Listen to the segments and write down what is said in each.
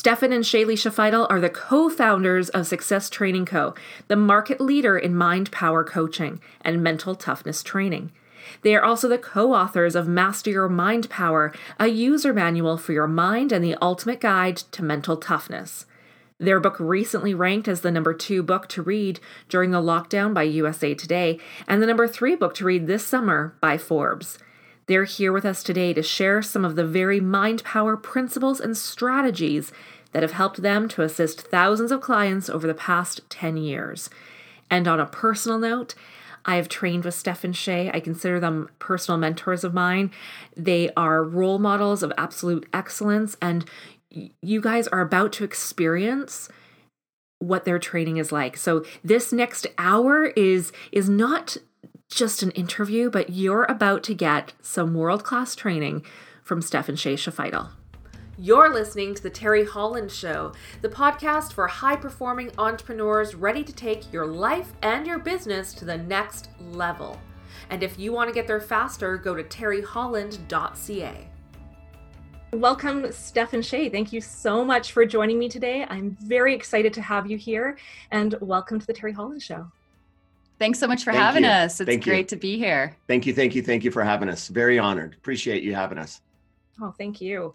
Stefan and Shaylee Shafidel are the co founders of Success Training Co., the market leader in mind power coaching and mental toughness training. They are also the co authors of Master Your Mind Power, a user manual for your mind and the ultimate guide to mental toughness. Their book recently ranked as the number two book to read during the lockdown by USA Today and the number three book to read this summer by Forbes. They're here with us today to share some of the very mind power principles and strategies that have helped them to assist thousands of clients over the past 10 years. And on a personal note, I have trained with Steph and Shay. I consider them personal mentors of mine. They are role models of absolute excellence, and you guys are about to experience what their training is like. So this next hour is is not just an interview, but you're about to get some world class training from Stefan Shay Shafidel. You're listening to The Terry Holland Show, the podcast for high performing entrepreneurs ready to take your life and your business to the next level. And if you want to get there faster, go to terryholland.ca. Welcome, Stefan Shay. Thank you so much for joining me today. I'm very excited to have you here, and welcome to the Terry Holland Show. Thanks so much for thank having you. us. It's thank great you. to be here. Thank you, thank you, thank you for having us. Very honored. Appreciate you having us. Oh, thank you.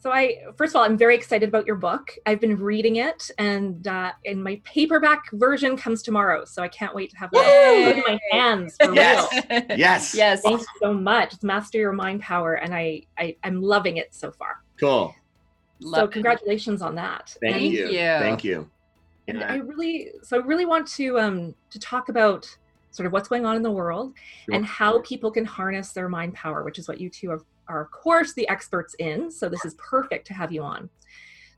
So I, first of all, I'm very excited about your book. I've been reading it, and uh, and my paperback version comes tomorrow. So I can't wait to have that in my hands for yes. real. Yes, yes. Thanks so much. It's Master Your Mind Power, and I, I I'm loving it so far. Cool. Love so congratulations on that. Thank and, you. Thank you. And I really, so I really want to um, to talk about sort of what's going on in the world sure. and how people can harness their mind power, which is what you two are, are, of course, the experts in. So this is perfect to have you on.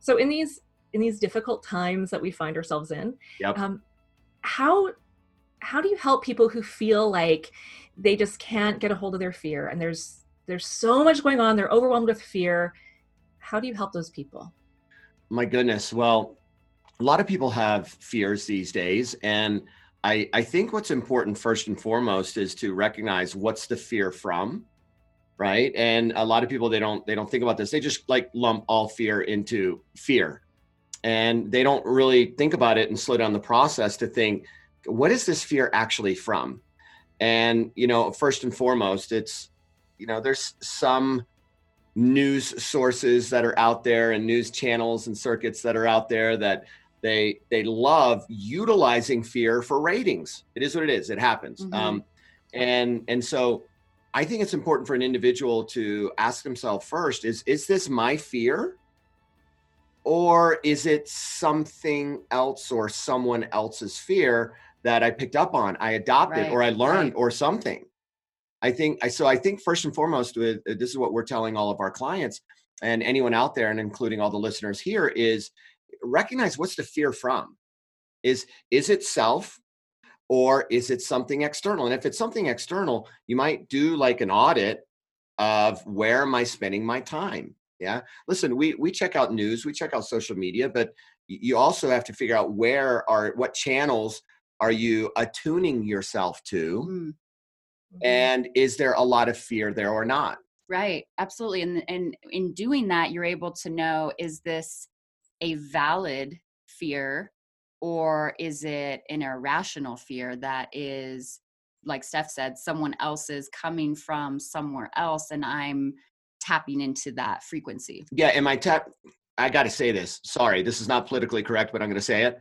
So in these in these difficult times that we find ourselves in, yep. um, how how do you help people who feel like they just can't get a hold of their fear and there's there's so much going on, they're overwhelmed with fear. How do you help those people? My goodness. Well, a lot of people have fears these days. And I, I think what's important first and foremost is to recognize what's the fear from right? And a lot of people they don't they don't think about this. They just like lump all fear into fear. And they don't really think about it and slow down the process to think what is this fear actually from? And you know first and foremost it's you know there's some news sources that are out there and news channels and circuits that are out there that they they love utilizing fear for ratings. It is what it is. It happens. Mm-hmm. Um, and and so I think it's important for an individual to ask themselves first: is is this my fear, or is it something else or someone else's fear that I picked up on, I adopted, right, or I learned, right. or something? I think I so. I think first and foremost, with this is what we're telling all of our clients and anyone out there, and including all the listeners here, is recognize what's the fear from. Is is it self or is it something external? And if it's something external you might do like an audit of where am i spending my time yeah? Listen we we check out news we check out social media but you also have to figure out where are what channels are you attuning yourself to? Mm-hmm. and is there a lot of fear there or not? Right absolutely and and in doing that you're able to know is this a valid fear or is it an irrational fear that is like steph said someone else is coming from somewhere else and i'm tapping into that frequency? Yeah am i tap i gotta say this sorry this is not politically correct but i'm gonna say it.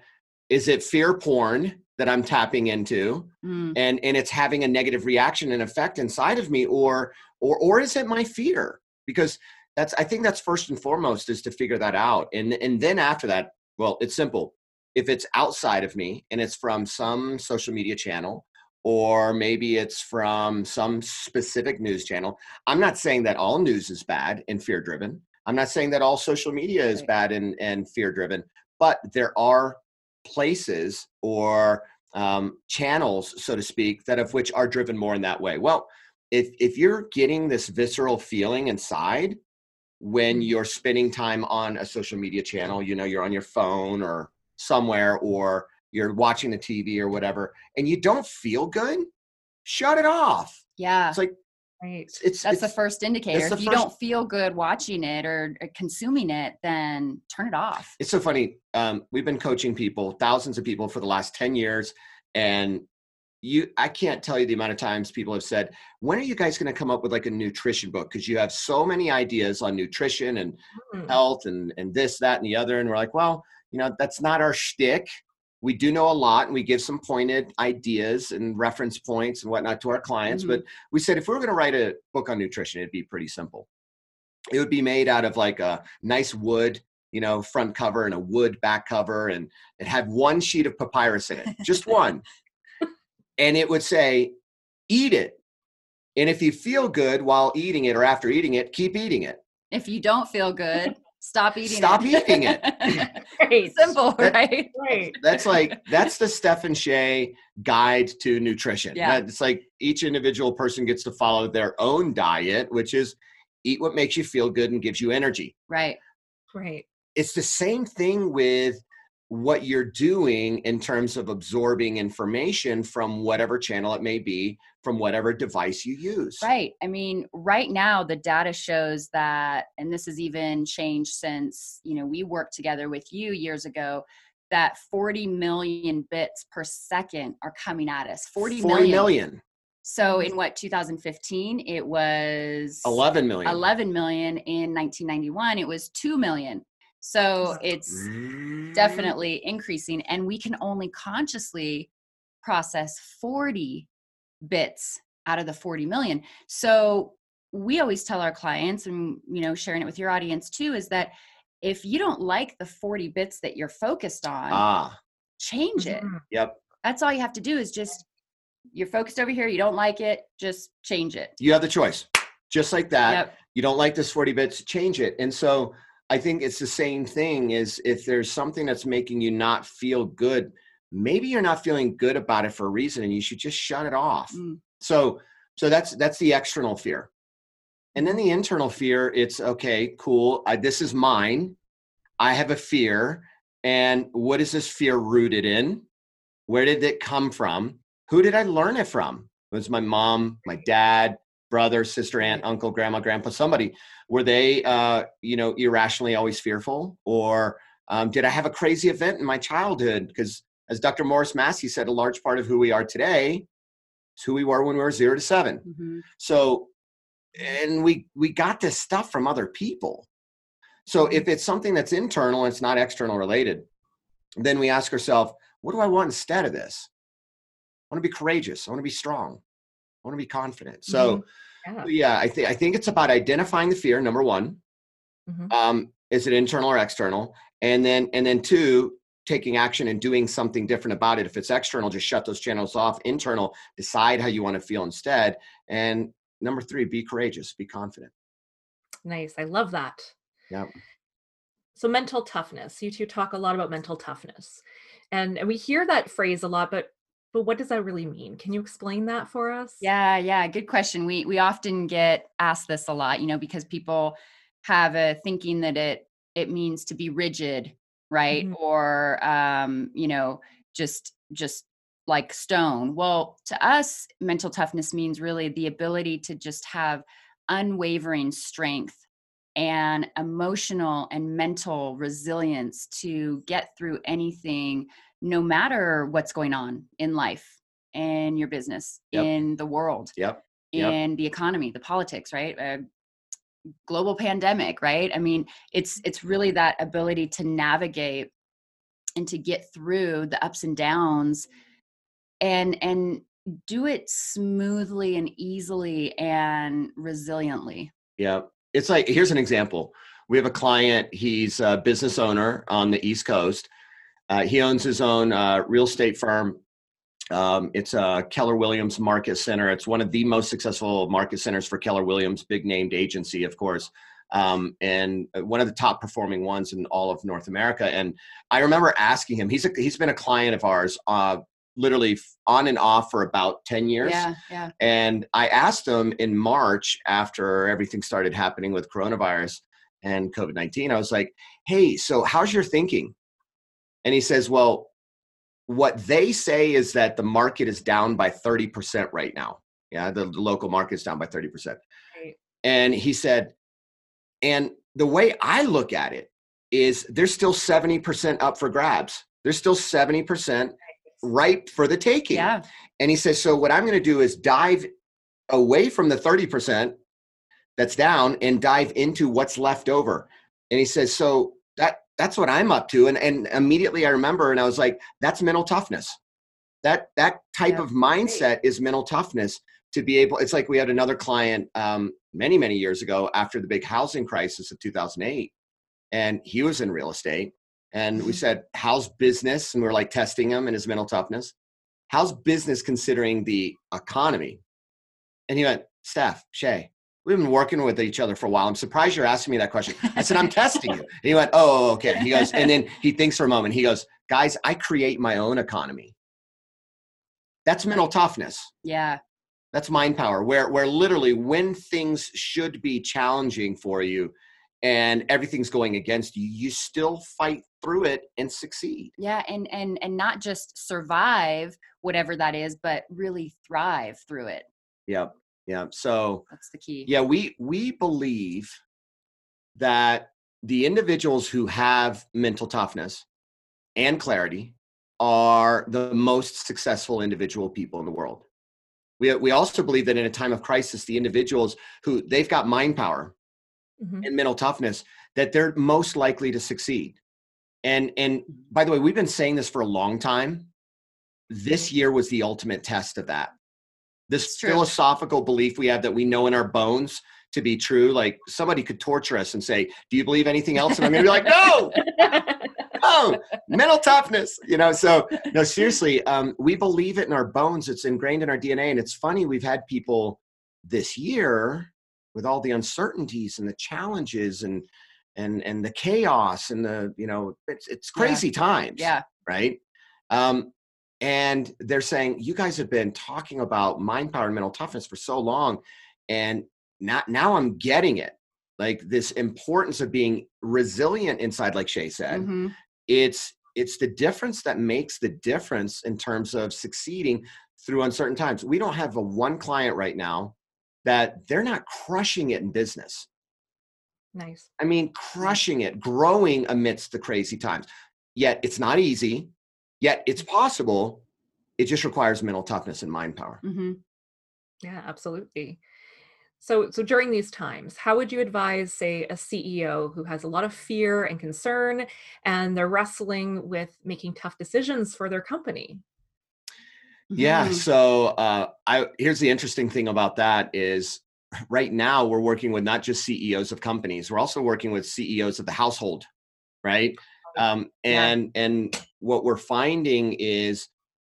Is it fear porn that i'm tapping into mm. and and it's having a negative reaction and effect inside of me or or or is it my fear? Because that's i think that's first and foremost is to figure that out. And and then after that well it's simple. If it's outside of me and it's from some social media channel or maybe it's from some specific news channel i'm not saying that all news is bad and fear driven i'm not saying that all social media is bad and, and fear driven but there are places or um, channels so to speak that of which are driven more in that way. Well if if you're getting this visceral feeling inside when mm-hmm. you're spending time on a social media channel you know you're on your phone or somewhere or you're watching the tv or whatever and you don't feel good shut it off yeah it's like Right. It's, it's That's the first indicator. the If you first- don't feel good watching it or or consuming it, then turn it off. it's so funny. Um, we've been coaching people, thousands of people for the last 10 years. And you, I can't tell you the amount of times people have said, when are you guys going to come up with like a nutrition book? Because you have so many ideas on nutrition and Mm. health and, and this, that, and the other. And we're like, well, you know, that's not our shtick. We do know a lot and we give some pointed ideas and reference points and whatnot to our clients. Mhm. But we said if we were going to write a book on nutrition, it'd be pretty simple. It would be made out of like a nice wood, you know, front cover and a wood back cover, and it had one sheet of papyrus in it, just one. And it would say, eat it. And if you feel good while eating it or after eating it, keep eating it. If you don't feel good, stop eating it. Stop it. eating it. Right. Simple, That- right? Right. That's like that's the Stefan Shay guide to nutrition. Yeah. It's like each individual person gets to follow their own diet, which is eat what makes you feel good and gives you energy. Right. Right. It's the same thing with what you're doing in terms of absorbing information from whatever channel it may be, from whatever device you use. Right. I mean, right now the data shows that, and this has even changed since, you know, we worked together with you years ago, that 40 million bits per second are coming at us. 40 40 million. million, So in what, 2015, it was 11 million. 11 million. In 1991, it was 2 million. So it's definitely increasing and we can only consciously process 40 bits out of the 40 million so we always tell our clients and you know sharing it with your audience too is that if you don't like the 40 bits that you're focused on Ah, change it Mhm. yep. that's all you have to do is just you're focused over here you don't like it just change it You have the choice. Just like that. yep you don't like this 40 bits change it and so i think it's the same thing is if there's something that's making you not feel good maybe you're not feeling good about it for a reason and you should just shut it off. Mm. so so that's that's the external fear. And then the internal fear it's okay cool I, this is mine i have a fear and what is this fear rooted in? Where did it come from? Who did i learn it from? It was my mom my dad brother sister aunt uncle grandma grandpa somebody were they uh, you know irrationally always fearful? Or um, did i have a crazy event in my childhood? Because as dr morris massey said a large part of who we are today is who we were when we were zero to seven. Mhm. so and we we got this stuff from other people. So if it's something that's internal and it's not external related then we ask ourselves what do i want instead of this? I want to be courageous. I want to be strong i want to be confident so Yeah. yeah i think i think it's about identifying the fear number one Mhm. um, is it internal or external and then and then two taking action and doing something different about it if it's external just shut those channels off internal decide how you want to feel instead and number three be courageous be confident Nice. I love that. Yeah. So mental toughness. You two talk a lot about mental toughness. And, and we hear that phrase a lot, but but what does that really mean? Can you explain that for us? Yeah, yeah, good question. We we often get asked this a lot, you know, because people have a thinking that it it means to be rigid, right? Mhm. Or um, you know, just just like stone. Well, to us, mental toughness means really the ability to just have unwavering strength and emotional and mental resilience to get through anything no matter what's going on in life in your business Yep. in the world yep. Yep. in the economy the politics right? Uh, global pandemic right? I mean it's it's really that ability to navigate and to get through the ups and downs and and do it smoothly and easily and resiliently. Yeah. It's like here's an example. We have a client he's a business owner on the east coast uh, he owns his own uh, real estate firm. Um, it's a keller williams market center. It's one of the most successful market centers for keller williams big named agency of course um, and one of the top performing ones in all of north america. And i remember asking him he's a, he's been a client of ours uh, literally on and off for about 10 years. Yeah yeah. And I asked him in March after everything started happening with coronavirus and COVID 19, I was like, hey, so how's your thinking? And he says, well, what they say is that the market is down by 30% right now Yeah, the, the local market's down by 30%. Right. And he said, and the way I look at it is there's still 70% up for grabs. There's still 70% ripe for the taking. Yeah. And he says, so what I'm going to do is dive away from the 30% that's down and dive into what's left over. And he says, so that that's what I'm up to. And and immediately I remember and I was like, that's mental toughness. That that type Yeah, of mindset is mental toughness to be able it's like we had another client um, many many years ago after the big housing crisis of 2008 and he was in real estate and we Mhm. said how's business and we are like testing him and his mental toughness how's business considering the economy and he went steph shay we've been working with each other for a while i'm surprised you're asking me that question i said i'm testing you and he went oh okay he goes and then he thinks for a moment he goes guys i create my own economy that's mental toughness Yeah. that's mind power, where where literally when things should be challenging for you and everything's going against you, you still fight through it and succeed. Yeah. And and and not just survive whatever that is, but really thrive through it. Yep. Yep. So That's the key. yeah, we we believe that the individuals who have mental toughness and clarity are the most successful individual people in the world. We, we also believe that in a time of crisis, the individuals who they've got mind power, Mhm. and mental toughness that they're most likely to succeed and and by the way we've been saying this for a long time this year was the ultimate test of that this philosophical belief we have that we know in our bones to be true like somebody could torture us and say do you believe anything else? And i'm gonna be like no! No! Mental toughness! You know so no seriously um, we believe it in our bones. It's ingrained in our dna and it's funny we've had people this year with all the uncertainties and the challenges and and and the chaos and the you know it's it's Yeah. crazy times Yeah. right? Um and they're saying you guys have been talking about mind power and mental toughness for so long and now now i'm getting it. Like this importance of being resilient inside like shay said Mhm. it's it's the difference that makes the difference in terms of succeeding through uncertain times. We don't have a one client right now that they're not crushing it in business. Nice. i mean crushing it growing amidst the crazy times. Yet it's not easy yet it's possible it just requires mental toughness and mind power Mhm. Yeah, absolutely. So, so during these times, how would you advise, say, a CEO who has a lot of fear and concern, and they're wrestling with making tough decisions for their company? Yeah. Mhm. So uh, I here's the interesting thing about that is right now we're working with not just CEOs of companies, we're also working with CEOs of the household, right? Um, Yeah. and and what we're finding is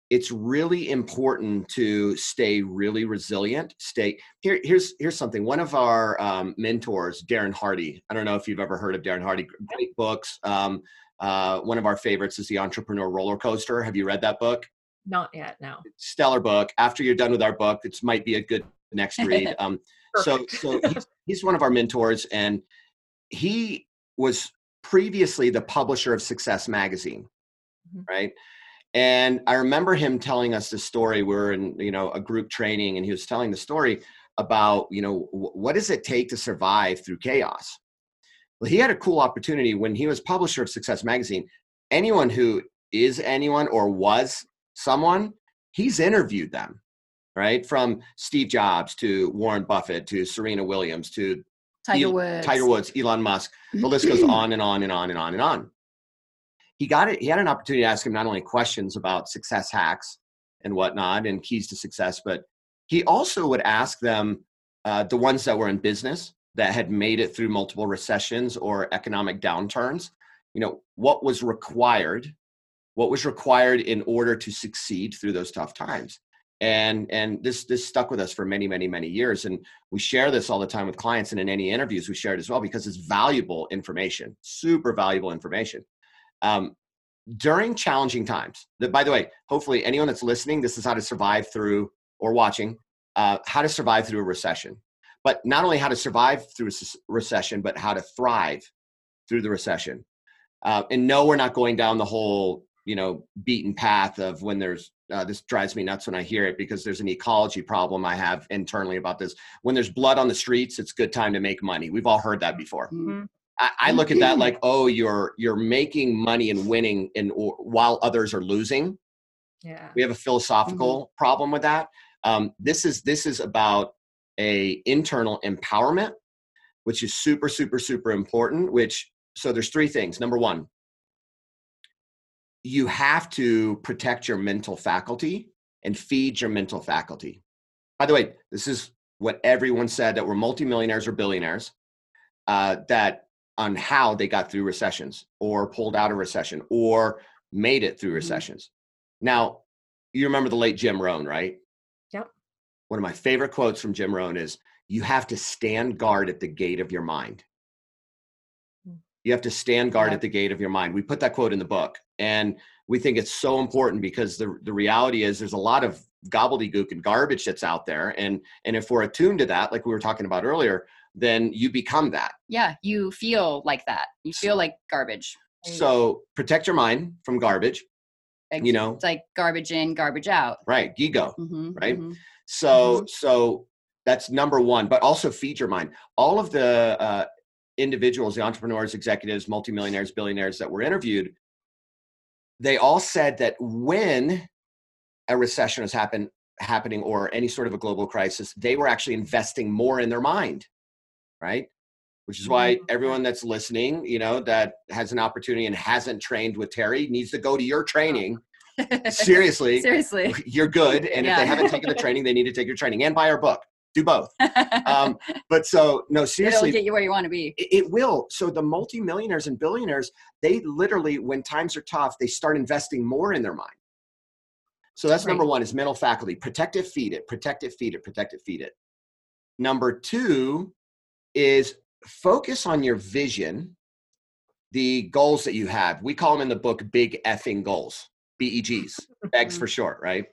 it's really important to stay really resilient. Stay here. Here's here's something. One of our um, mentors, Darren Hardy. I don't know if you've ever heard of Darren Hardy. Great books. Um, uh, one of our favorites is the Entrepreneur Roller Coaster. Have you read that book? Not yet. No. stellar book. After you're done with our book, it might be a good next read. Um, so, so he's, he's one of our mentors, and he was previously the publisher of Success Magazine, Mhm. right? And I remember him telling us this story. We are in, you know, a group training, and he was telling the story about, you know, wh- what does it take to survive through chaos? Well, he had a cool opportunity when he was publisher of Success Magazine. Anyone who is anyone or was someone, he's interviewed them, right? From Steve Jobs to Warren Buffett to Serena Williams to Tiger Woods. Tiger Woods, Elon Musk. The list goes on and on and on and on and on. He got it. He had an opportunity to ask him not only questions about success hacks and whatnot and keys to success, but he also would ask them uh, the ones that were in business that had made it through multiple recessions or economic downturns. You know, what was required? What was required in order to succeed through those tough times? And and this this stuck with us for many many many years. And we share this all the time with clients and in any interviews we share it as well because it's valuable information super valuable information um, during challenging times that by the way hopefully anyone that's listening this is how to survive through or watching uh, how to survive through a recession but not only how to survive through a recession but how to thrive through the recession uh, and no we're not going down the whole you know beaten path of when there's uh, this drives me nuts when I hear it because there's an ecology problem I have internally about this. When there's blood on the streets, it's good time to make money. We've all heard that before. Mm-hmm. I, I look at that like, oh, you're you're making money and winning, and or, while others are losing. Yeah. We have a philosophical problem with that. Um, this is this is about a internal empowerment, which is super super super important. Which so there's three things. Number one, you have to protect your mental faculty and feed your mental faculty. By the way, this is what everyone said that we're multimillionaires or billionaires uh, that on how they got through recessions or pulled out of recession or made it through Mhm. recessions. Now, you remember the late Jim Rohn, right? Yep. One of my favorite quotes from Jim Rohn is You have to stand guard at the gate of your mind. Mm. You have to stand guard Yeah. at the gate of your mind. We put that quote in the book, and we think it's so important because the, the reality is there's a lot of gobbledygook and garbage that's out there. And, and if we're attuned to that, like we were talking about earlier, then you become that. yeah you feel like that you feel like garbage So protect your mind from garbage, Like, you know, it's like garbage in garbage out right? Ego. Mhm, Right? mhm. So so that's number one. But also feed your mind. All of the uh, individuals, the entrepreneurs, executives, multimillionaires, billionaires that were interviewed, they all said that when a recession was happen, happening or any sort of a global crisis, they were actually investing more in their mind, right? Which is why Mhm. everyone that's listening, you know, that has an opportunity and hasn't trained with Terry needs to go to your training. Seriously, seriously you're good. And if they haven't taken the training, they need to take your training and buy our book. Do both. Um, but so, no, it'll seriously, get you where you want to be it, it will. So the multimillionaires and billionaires, they literally, when times are tough, they start investing more in their mind. So that's number one is mental faculty. Protect it, feed it, protect it, feed it, protect it, feed it. Number two is focus on your vision, the goals that you have. We call them in the book big effing goals, BEGs, begs for short, right?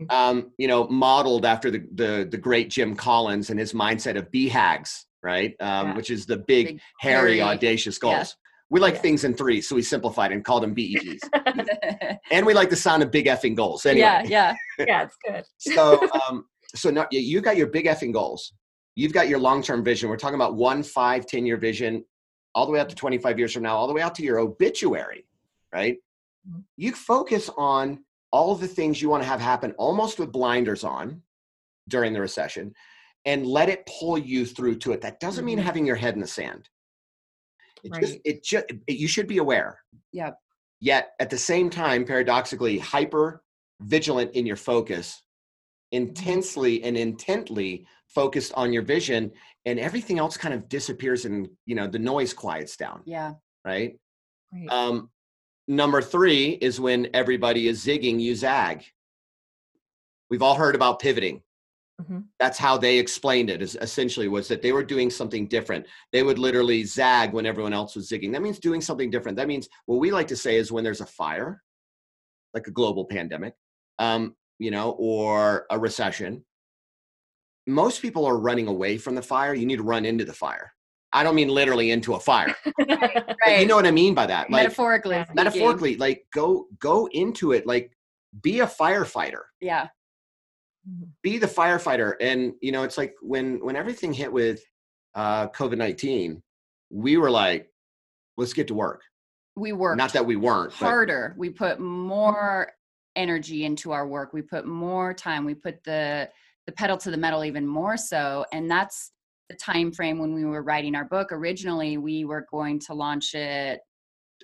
Mhm. Um, you know, modeled after the, the the great Jim Collins and his mindset of BHAGs, right? Um, Yeah. Which is the big, Big, hairy, hairy, audacious goals. yeah. We like Yeah. things in three, so we simplified and called them BEGs. and we like the sound of big effing goals. Anyway, yeah yeah yeah, it's good. so um, so now you- got your big effing goals. You've got your long-term vision. We're talking about one, five, 10 year vision, all the way up to 25 years from now, all the way out to your obituary, right? Mhm. You focus on all of the things you want to have happen almost with blinders on during the recession and let it pull you through to it. That doesn't mean Mhm. having your head in the sand. It just, Right. it just, you should be aware. Yep. Yet at the same time, paradoxically, hyper vigilant in your focus, intensely and intently focused on your vision, and everything else kind of disappears and you know the noise quiets down, yeah right? Right. Um, number three is when everybody is zigging, you zag. We've all heard about pivoting. Mhm. That's how they explained it. Is essentially was that they were doing something different. They would literally zag when everyone else was zigging. That means doing something different. That means what we like to say is when there's a fire, like a global pandemic, um, you know, or a recession. Most people are running away from the fire. You need to run into the fire. I don't mean literally into a fire. right But you know what I mean by that. Like metaphorically speaking. metaphorically, like go go into it. Like be a firefighter. yeah Mhm. Be the firefighter. And you know, it's like when when everything hit with uh COVID nineteen, we were like, let's get to work. we worked Not that we weren't, but harder we put more energy into our work we put more time we put the the pedal to the metal even more so and that's the time frame when we were writing our book. Originally we were going to launch it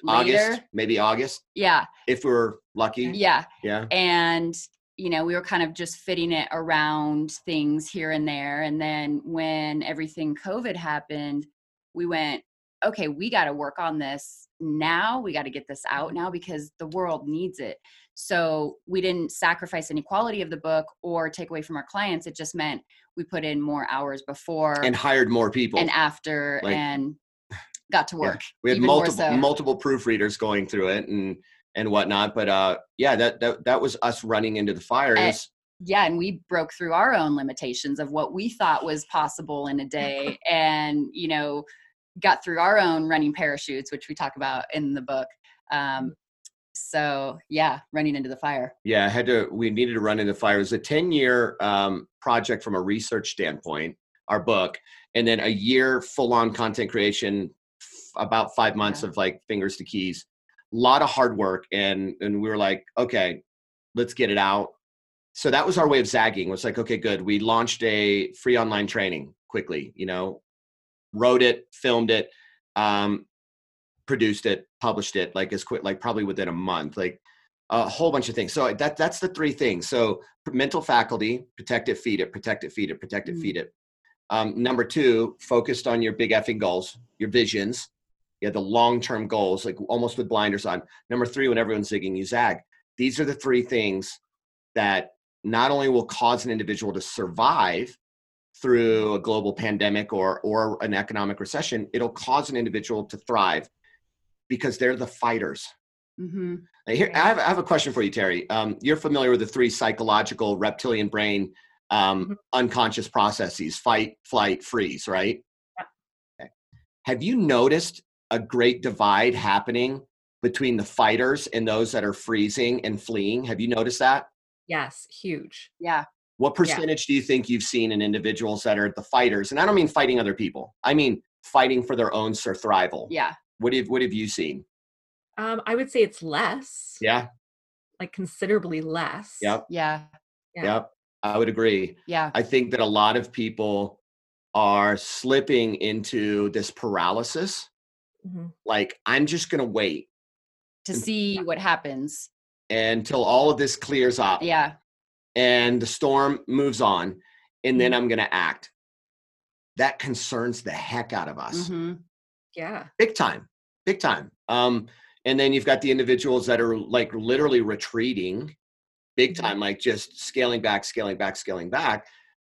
later. August, maybe August, yeah. If we're lucky. yeah. Yeah. and you know we were kind of just fitting it around things here and there. And then when everything covid happened we went okay we got to work on this now. We got to get this out now because the world needs it. So we didn't sacrifice any quality of the book or take away from our clients. It just meant we put in more hours before And hired more people. and after Like- and got to Yeah. work we had multiple so. multiple proofreaders going through it and and whatnot. But uh yeah, that that that was us running into the fire. Eh, yeah and we broke through our own limitations of what we thought was possible in a day and you know got through our own running parachutes which we talk about in the book um, so yeah running into the fire. Yeah i had to we needed to run into the fire. It was a 10 year um, project from a research standpoint our book and then a year full on content creation f- about five months Yeah. of like fingers to keys. A lot of hard work and and we were like okay let's get it out. So that was our way of zagging it was like okay good we launched a free online training quickly you know? Wrote it filmed it um produced it published it like as quick like probably within a month like a whole bunch of things. So that that's the three things. So mental faculty protect it feed it protect it feed it protect it Mm. feed it. Um, number two focused on your big effing goals your visions. Yeah the long-term goals like almost with blinders on. Number three when everyone's zigging you zag. These are the three things that not only will cause an individual to survive through a global pandemic or or an economic recession it'll cause an individual to thrive because they're the fighters mm-hmm. Now, Here, I have, I have a question for you, Terry. Um, you're familiar with the three psychological reptilian brain um, Mhm. unconscious processes fight, flight, freeze, right? Okay. Have you noticed a great divide happening between the fighters and those that are freezing and fleeing? Have you noticed that? Yes, huge. yeah What percentage do you think you've seen in individuals that are the fighters? And I don't mean fighting other people. I mean fighting for their own survival. yeah What have What have you seen? Um, I would say it's less. Yeah. Like considerably less. Yep. yeah Yeah. Yep. I would agree. yeah I think that a lot of people are slipping into this paralysis. Mhm. Like, I'm just going to wait to see what happens until all of this clears up yeah and the storm moves on, and then Mhm. I'm going to act. That concerns the heck out of us. hmm Yeah. Big time. Big time. Um, and then you've got the individuals that are like literally retreating big Mhm. time, like just scaling back, scaling back, scaling back.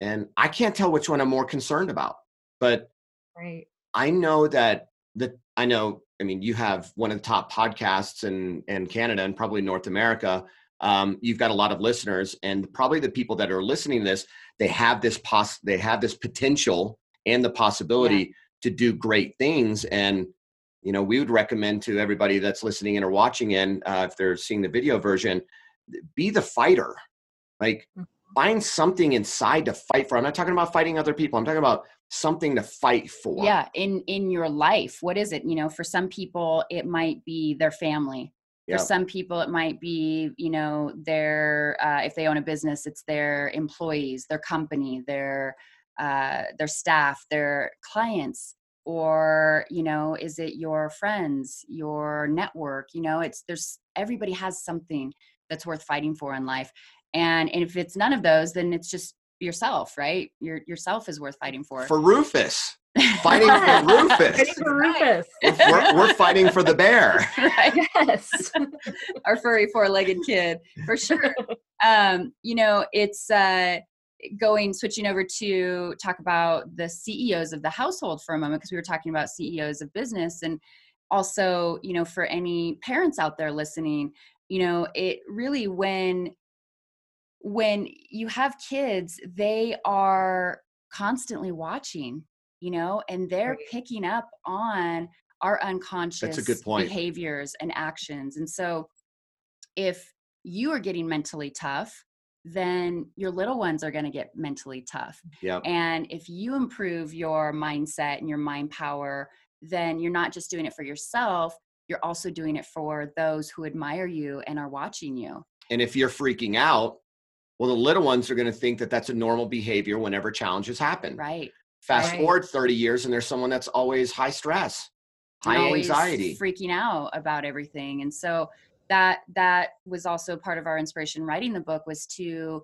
And I can't tell which one I'm more concerned about. But Right. I know that the I know. I mean, you have one of the top podcasts in in Canada and probably North America. Um, you've got a lot of listeners, and probably the people that are listening to this, they have this pos, they have this potential and the possibility to do great things. And you know, we would recommend to everybody that's listening in or watching in, uh, if they're seeing the video version, be the fighter. Like, Mhm. find something inside to fight for. I'm not talking about fighting other people. I'm talking about something to fight for. yeah in in your life what is it you know for some people it might be their family for Yep. some people it might be you know their uh, if they own a business it's their employees their company their uh, their staff their clients or you know is it your friends your network you know it's there's everybody has something that's worth fighting for in life and, and if it's none of those then it's just yourself right your yourself is worth fighting for For Rufus. Fighting for Rufus. Ready for Rufus. we're, we're fighting for the bear. right yes. our furry four-legged kid for sure um you know it's uh going switching over to talk about the ceos of the household for a moment because we were talking about ceos of business and also you know for any parents out there listening you know it really when when you have kids they are constantly watching you know and they're picking up on our unconscious behaviors and actions. And so if you are getting mentally tough then your little ones are going to get mentally tough Yep. and if you improve your mindset and your mind power then you're not just doing it for yourself you're also doing it for those who admire you and are watching you And if you're freaking out, well, the little ones are going to think that that's a normal behavior whenever challenges happen. right Fast Right. forward 30 years, and there's someone that's always high stress, high anxiety. freaking out about everything and so that that was also part of our inspiration writing the book was to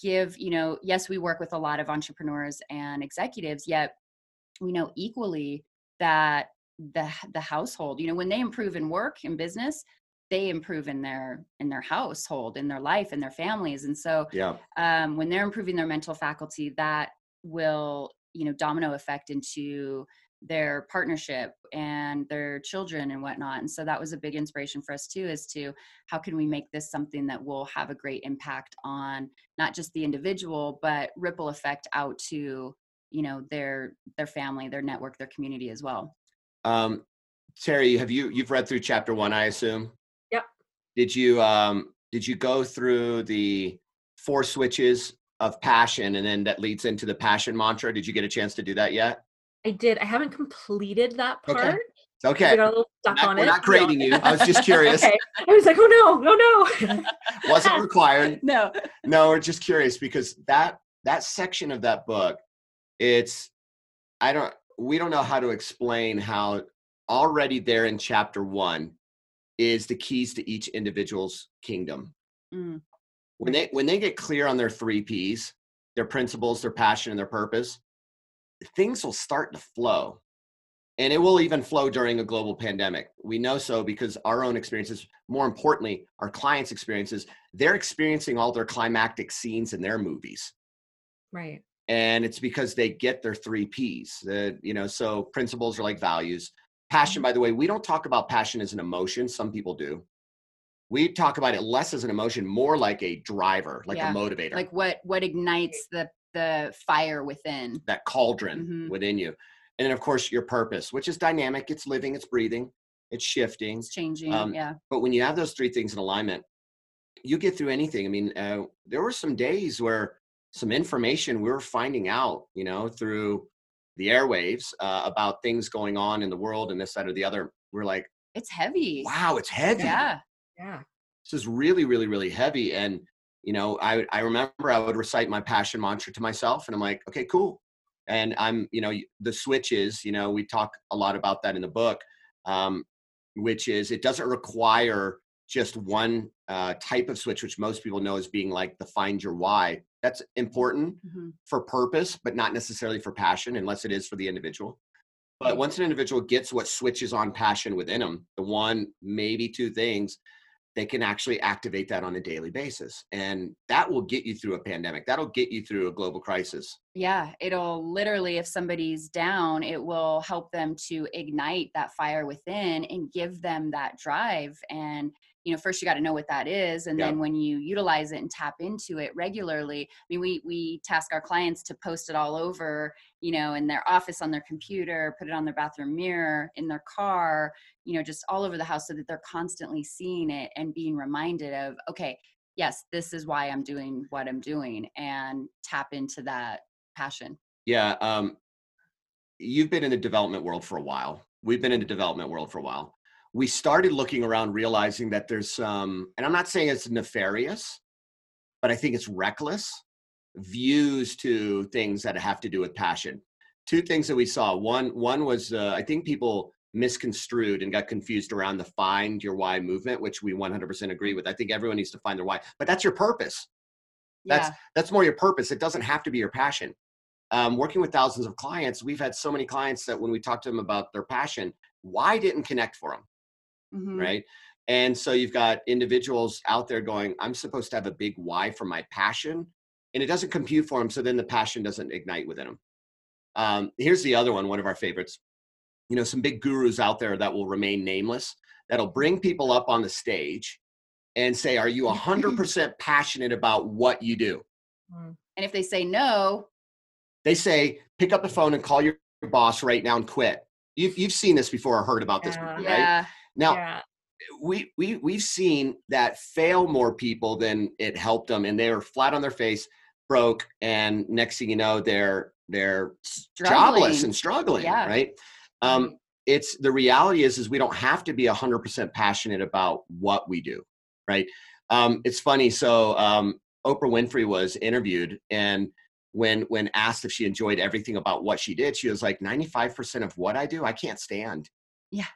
give you know yes we work with a lot of entrepreneurs and executives yet we know equally that the the household you know when they improve in work in business they improve in their in their household in their life in their families and so yeah. um, when they're improving their mental faculty that will you know domino effect into their partnership and their children and whatnot and so that was a big inspiration for us too as to how can we make this something that will have a great impact on not just the individual but ripple effect out to you know their their family their network their community as well Um, Terry, have you you've read through chapter one? I assume. Yep. did you um did you go through the four switches of passion and then that leads into the passion mantra did you get a chance to do that yet I did. I haven't completed that part. Okay. Okay I got a little stuck Not- on we're it. not grading you i was just curious okay. I was like, oh no, oh no. wasn't required no. no we're just curious because that that section of that book it's i don't we don't know how to explain how already there in chapter one is the keys to each individual's kingdom Mm. when they when they get clear on their three p's their principles their passion and their purpose things will start to flow and it will even flow during a global pandemic. We know so because our own experiences more importantly our clients experiences they're experiencing all their climactic scenes in their movies. Right. and it's because they get their three p's the you know so principles are like values. Passion mm-hmm. by the way we don't talk about passion as an emotion. Some people do. We talk about it less as an emotion more like a driver like Yeah, a motivator. Like what what ignites the the fire within. that cauldron Mhm. within you and then of course your purpose which is dynamic it's living it's breathing it's shifting It's changing. Um, yeah. but when you have those three things in alignment you get through anything i mean uh, there were some days where some information we were finding out you know through the airwaves uh, about things going on in the world and this that or the other we're like It's heavy. wow it's heavy Yeah. Yeah. this is really really really heavy and you know i i remember i would recite my passion mantra to myself and i'm like okay cool. And i'm you know the switches you know we talk a lot about that in the book um, which is it doesn't require just one uh, type of switch which most people know as being like the find your why. That's important Mhm. for purpose but not necessarily for passion unless it is for the individual. But once an individual gets what switches on passion within them the one maybe two things they can actually activate that on a daily basis and that will get you through a pandemic that'll get you through a global crisis Yeah, it'll literally, if somebody's down, it will help them to ignite that fire within and give them that drive. And, you know, first you got to know what that is. And Yeah. then when you utilize it and tap into it regularly, I mean, we, we task our clients to post it all over, you know, in their office, on their computer, put it on their bathroom mirror, in their car, you know, just all over the house so that they're constantly seeing it and being reminded of, okay, yes, this is why I'm doing what I'm doing and tap into that passion. yeah um, you've been in the development world for a while we've been in the development world for a while we started looking around realizing that there's some and i'm not saying it's nefarious but i think it's reckless views to things that have to do with passion. Two things that we saw. One one was uh, i think people misconstrued and got confused around the find your why movement which we 100% agree with. I think everyone needs to find their why but that's your purpose. That's- yeah. that's more your purpose. It doesn't have to be your passion. Um, working with thousands of clients we've had so many clients that when we talk to them about their passion why didn't connect for them Mhm. right? And so you've got individuals out there going i'm supposed to have a big why for my passion and it doesn't compute for them so then the passion doesn't ignite within them um, here's the other one one of our favorites. You know some big gurus out there that will remain nameless that'll bring people up on the stage and say are you 100% passionate about what you do? Mm. And if they say no, they say pick up the phone and call your boss right now and quit. You've, you've seen this before or heard about this Yeah. before, right? Yeah, now yeah. we we we've seen that fail more people than it helped them, and they were flat on their face, broke, and next thing you know, they're they're jobless and struggling. Yeah. Right. Um, it's the reality is is we don't have to be hundred percent passionate about what we do. Right. Um, it's funny. So um, Oprah Winfrey was interviewed, and when when asked if she enjoyed everything about what she did, she was like, ninety five percent of what I do, I can't stand. Mhm.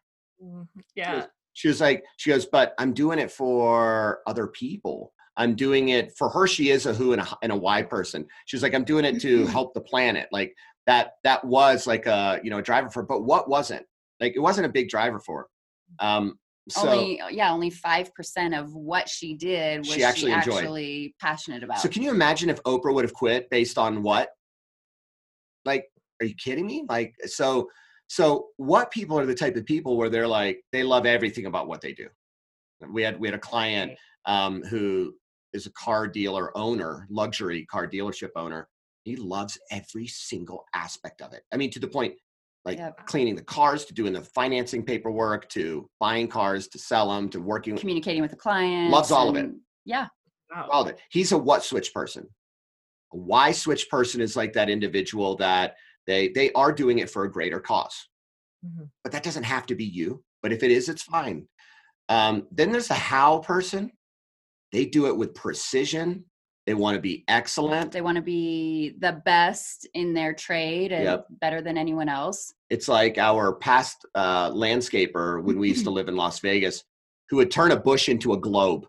Mm-hmm. Yeah. she was like she goes but i'm doing it for other people. I'm doing it for her. She is a who and a, and a why person. She was like i'm doing it to mm-hmm. help the planet. Like that that was like a you know a driver for her, but what wasn't? Like it wasn't a big driver for her. Um so only uh, yeah, only five percent of what she did was She she actually actually, enjoyed. passionate about. so can you imagine if oprah would have quit based on what? Like are you kidding me? Like so so what people are the type of people where they're like they love everything about what they do we had we had a client um, who is a car dealer owner, luxury car dealership owner. He loves every single aspect of it. I mean, to the point like Yep. cleaning the cars to doing the financing paperwork to buying cars to sell them to working communicating with the client Loves all of it. yeah Wow. all of it. He's a what switch person. A why switch person is like that individual that they they are doing it for a greater cause. Mhm. But that doesn't have to be you. But if it is, it's fine. Um, then there's the how person. They do it with precision. They want to be excellent. they want to be the best in their trade and Yep. better than anyone else It's like our past uh, landscaper when we used to live in Las Vegas, who would turn a bush into a globe.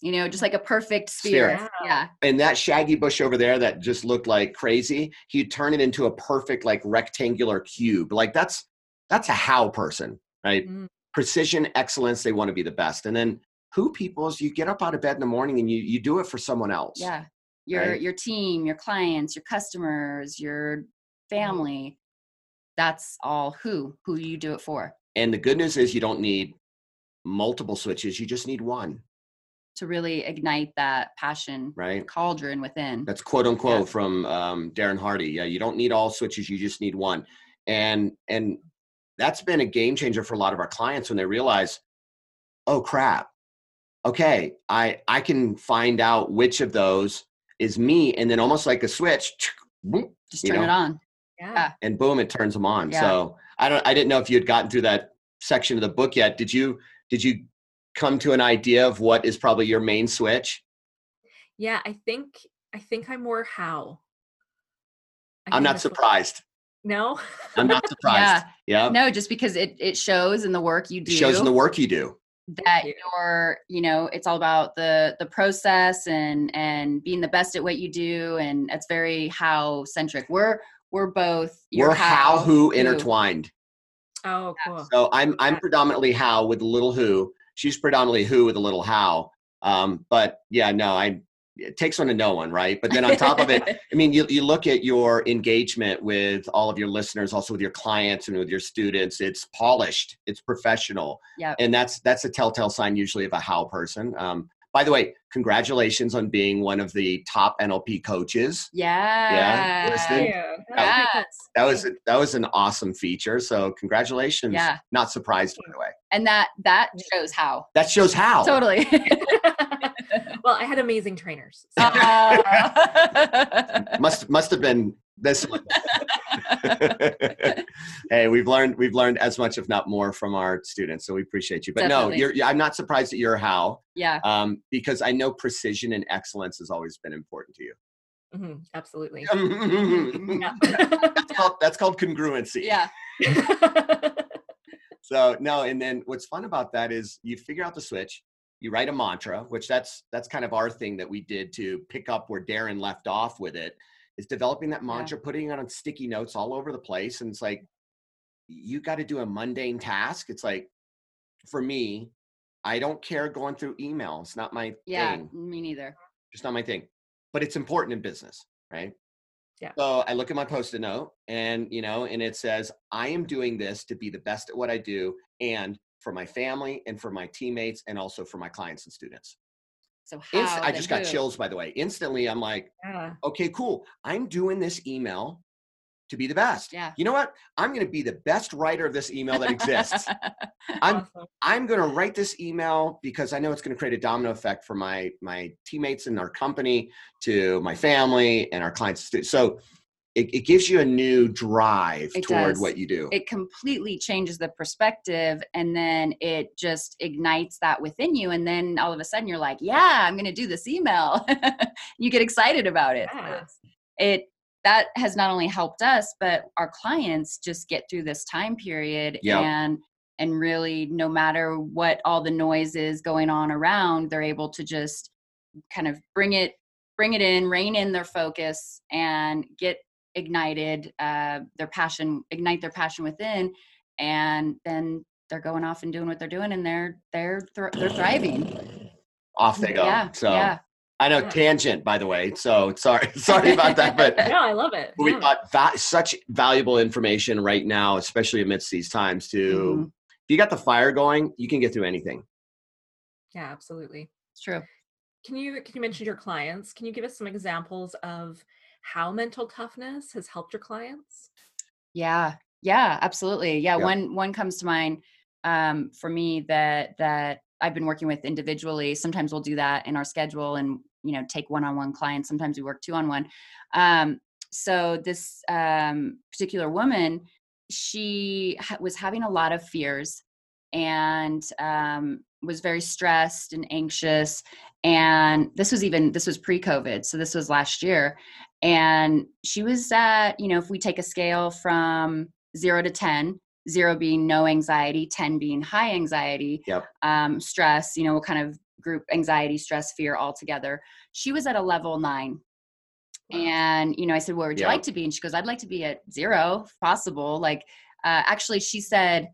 You know just like a perfect Sphere. sphere. Yeah. And that shaggy bush over there that just looked like crazy he'd turn it into a perfect like rectangular cube. Like that's that's a how person right? Mm. precision excellence they want to be the best. And then who people is you get up out of bed in the morning and you you do it for someone else yeah. Your Right. your team your clients your customers your family. That's all who who you do it for. And the good news is you don't need multiple switches you just need one to really ignite that passion right cauldron within That's quote unquote Yeah. from um, Darren Hardy. Yeah, you don't need all switches; you just need one. And and that's been a game changer for a lot of our clients when they realize, oh crap, okay, I I can find out which of those is me, and then almost like a switch, just turn know? it on Yeah. and boom, it turns them on. Yeah. So I don't, I didn't know if you had gotten through that section of the book yet. Did you? Did you come to an idea of what is probably your main switch? Yeah, I think I think I'm more how. I I'm not surprised. No. I'm not surprised. yeah. no just because it it shows in the work you It do shows in the work you do. that you. you're you know it's all about the the process and and being the best at what you do and it's very how centric we're we're both your We're how, who intertwined. Oh, cool. So I'm I'm Yeah. predominantly how with little who. She's predominantly who with a little how. Um, but yeah, no, I it takes one to know one, right? But then on top of it, I mean, you, you look at your engagement with all of your listeners, also with your clients and with your students. It's polished, it's professional, Yep. and that's that's a telltale sign usually of a how person. Um, by the way, congratulations on being one of the top NLP coaches. yeah. Yeah. That's pretty Yes. That was that was an awesome feature. So congratulations. Yeah. Not surprised by the way. and that that shows how That shows how. totally well, I had amazing trainers. so- Uh, Must must have been this one. hey, we've learned we've learned as much, if not more, from our students. So we appreciate you. But Definitely. no, you're, I'm not surprised at your how, yeah um, because I know precision and excellence has always been important to you. Mhm, absolutely. that's, Yeah. called, that's called congruency. yeah So no, and then what's fun about that is you figure out the switch, you write a mantra, which that's that's kind of our thing that we did to pick up where Darren left off with it, is developing that mantra, putting it on sticky notes all over the place. And it's like you got to do a mundane task. It's like for me, I don't care going through email. It's not my yeah thing. me neither Just not my thing. But it's important in business, right? Yeah. So I look at my post-it note and you know, and it says, I am doing this to be the best at what I do and for my family and for my teammates and also for my clients and students. So how Inst- I just got chills by the way. Instantly, I'm like, yeah. okay, cool. I'm doing this email to be the best. Yeah. You know what? I'm going to be the best writer of this email that exists. I'm Awesome. I'm going to write this email because I know it's going to create a domino effect for my my teammates in our company, to my family, and our clients. So it, it gives you a new drive It toward does. what you do. it completely changes the perspective and then it just ignites that within you and then all of a sudden you're like yeah i'm going to do this email you get excited about it Yeah. it that has not only helped us but our clients just get through this time period Yep. and and really no matter what all the noise is going on around they're able to just kind of bring it bring it in rein in their focus and get ignited uh, their passion ignite their passion within and then they're going off and doing what they're doing and they're they're thr- they're thriving Off they go. yeah so yeah I know Yeah. tangent, by the way. So sorry, sorry about that, but No, I love it. we Yeah. got va- such valuable information right now, especially amidst these times. To Mhm. if you got the fire going, you can get through anything. yeah, absolutely. it's true Can you can you mention your clients? Can you give us some examples of how mental toughness has helped your clients? Yeah, Yeah, absolutely. Yeah, Yeah. one one comes to mind um, for me that that I've been working with individually. Sometimes we'll do that in our schedule, and you know, take one-on-one clients. Sometimes we work two-on-one. Um, so this um, particular woman, she ha- was having a lot of fears and um, was very stressed and anxious. And this was even this was pre-COVID, so this was last year. And she was at you know, if we take a scale from zero to ten, zero being no anxiety, 10 being high anxiety, Yep. um, stress, you know, what kind of group anxiety, stress, fear all together. She was at a level nine. And, you know, I said, where would you Yeah. like to be? And she goes, I'd like to be at zero if possible. Like, uh, actually, she said,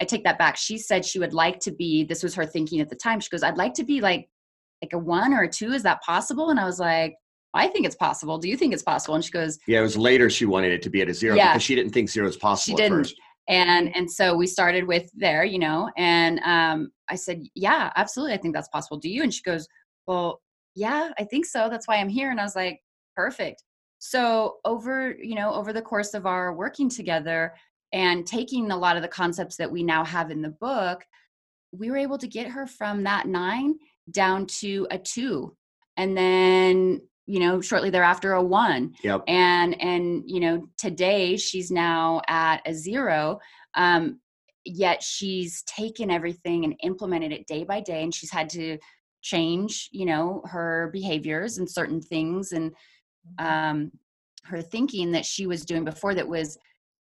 I take that back. She said she would like to be, this was her thinking at the time. She goes, I'd like to be like, like a one or a two. Is that possible? And I was like, I think it's possible. Do you think it's possible? And she goes, Yeah, it was later she wanted it to be at a zero Yeah. because she didn't think zero is possible She didn't. first. and and so we started with there you know and um i said yeah absolutely i think that's possible do you and she goes well yeah i think so that's why i'm here and i was like perfect so over you know over the course of our working together and taking a lot of the concepts that we now have in the book we were able to get her from that nine down to a two and then you know shortly thereafter a one Yep. and and you know today she's now at a zero um yet she's taken everything and implemented it day by day and she's had to change you know her behaviors and certain things and um her thinking that she was doing before that was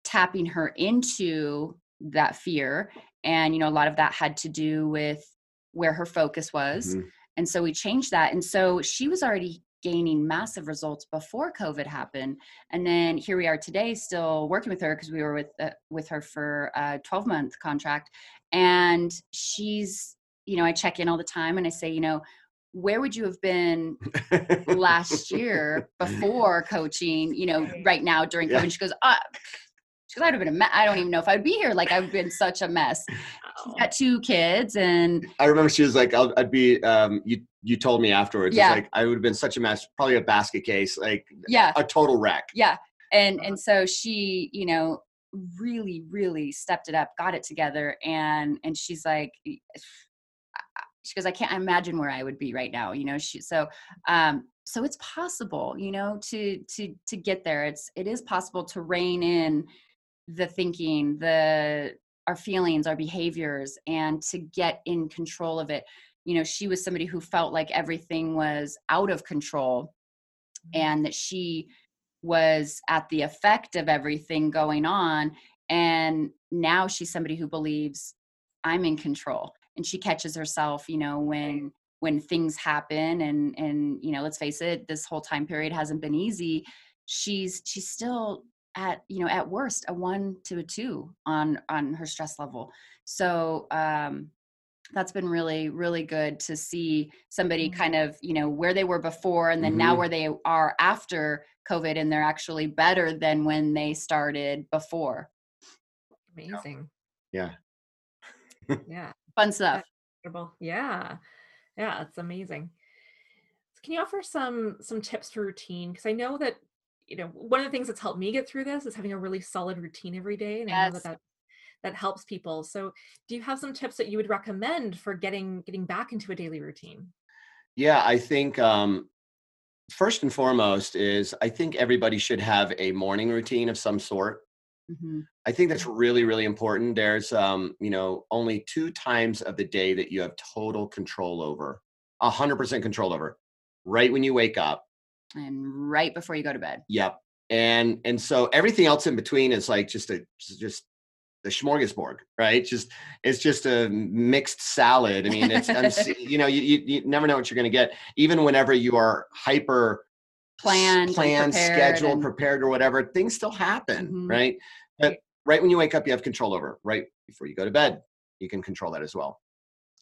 tapping her into that fear and you know a lot of that had to do with where her focus was Mhm. and so we changed that and so she was already gaining massive results before covid happened and then here we are today still working with her because we were with uh, with her for a 12 month contract and she's you know i check in all the time and i say you know where would you have been last year before coaching you know right now during Yeah. covid she goes up she goes, I'd have been a mess. I don't even know if I'd be here. Like I've been such a mess. She's got two kids and I remember she was like, I'll, I'd be, um, you, you told me afterwards, Yeah. like, I would have been such a mess, probably a basket case, like yeah, a total wreck. yeah. And and so she, you know, really, really stepped it up, got it together, and and she's like, she goes, I can't imagine where I would be right now. You know, she so um so it's possible, you know, to to to get there. It's it is possible to rein in the thinking, the our feelings, our behaviors, and to get in control of it. You know, she was somebody who felt like everything was out of control mm-hmm. and that she was at the effect of everything going on. And now she's somebody who believes I'm in control. And she catches herself, you know, when when things happen and and you know, let's face it, this whole time period hasn't been easy. She's she's still at you know at worst a one to a two on on her stress level so um that's been really really good to see somebody Mhm. kind of you know where they were before and then now Mhm. where they are after covid and they're actually better than when they started before Amazing. Yeah. Yeah. fun stuff Incredible. Yeah. Yeah, it's amazing. Can you offer some some tips for routine? Because I know that you know one of the things that's helped me get through this is having a really solid routine every day, and I know that that that helps people. So, do you have some tips that you would recommend for getting getting back into a daily routine? Yeah, I think um, first and foremost is I think everybody should have a morning routine of some sort. Mhm. I think that's really, really important. There's, um, you know, only two times of the day that you have total control over, a hundred percent control over, right when you wake up. And right before you go to bed Yep. And and so everything else in between is like just a just the smorgasbord, right? Just it's just a mixed salad. I mean, it's you know you, you you never know what you're going to get. Even whenever you are hyper Planned planned, prepared scheduled, and- prepared, or whatever, things still happen, Mhm. right? But right when you wake up, you have control over. Right before you go to bed, you can control that as well.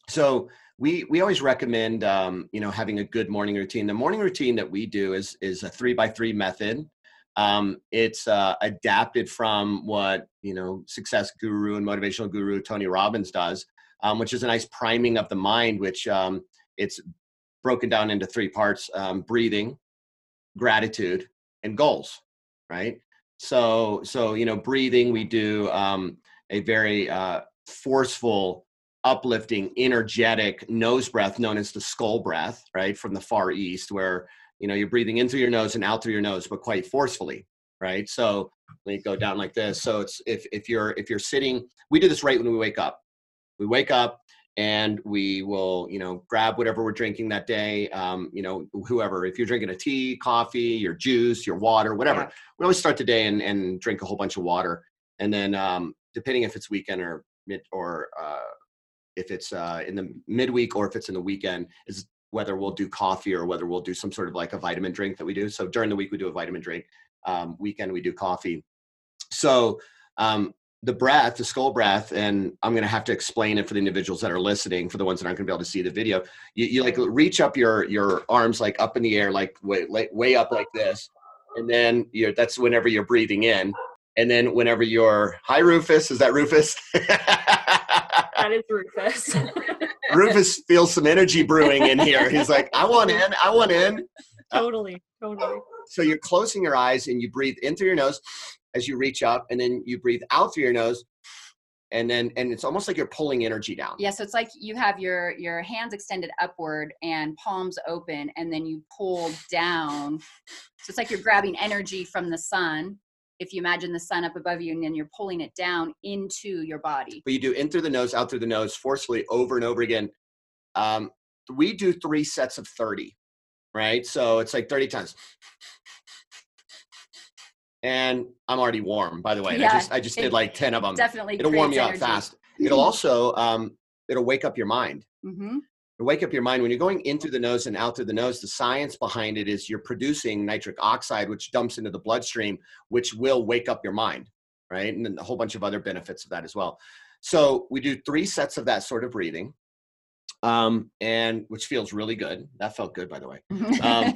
So we we always recommend um, you know having a good morning routine. The morning routine that we do is is a three by three method. Um, it's uh, adapted from what you know success guru and motivational guru Tony Robbins does, um, which is a nice priming of the mind. Which um, it's broken down into three parts: um, breathing, gratitude, and goals. Right. So, so you know, breathing, we do um, a very uh, forceful, uplifting, energetic nose breath known as the skull breath, right, from the far east, where you know you're breathing in through your nose and out through your nose, but quite forcefully, right? So let me go down like this. So it's if if you're if you're sitting, we do this right when we wake up. We wake up and we will you know grab whatever we're drinking that day um, you know whoever if you're drinking a tea coffee your juice your water whatever we always start the day and, and drink a whole bunch of water and then um, depending if it's weekend or mid or uh, if it's uh, in the midweek or if it's in the weekend is whether we'll do coffee or whether we'll do some sort of like a vitamin drink that we do. So during the week we do a vitamin drink. Um, weekend we do coffee. So um, the breath, the skull breath, and I'm going to have to explain it for the individuals that are listening. For the ones that aren't going to be able to see the video, you, you like reach up your your arms like up in the air, like way way up like this, and then you're that's whenever you're breathing in, and then whenever you're hi Rufus, is that Rufus? that is Rufus. Rufus feels some energy brewing in here. He's like, I want in, I want in. Totally, totally. So you're closing your eyes and you breathe in through your nose as you reach up and then you breathe out through your nose and then and it's almost like you're pulling energy down yeah so it's like you have your your hands extended upward and palms open and then you pull down so it's like you're grabbing energy from the sun if you imagine the sun up above you and then you're pulling it down into your body but you do in through the nose out through the nose forcefully over and over again um, we do three sets of 30 right so it's like 30 times and I'm already warm. By the way, yeah, I just I just did like ten of them. Definitely, it'll warm you up fast. It'll also um, it'll wake up your mind. Mm-hmm. Wake up your mind when you're going in through the nose and out through the nose. The science behind it is you're producing nitric oxide, which dumps into the bloodstream, which will wake up your mind, right? And then a whole bunch of other benefits of that as well. So we do three sets of that sort of breathing um, and which feels really good. That felt good, by the way. Um,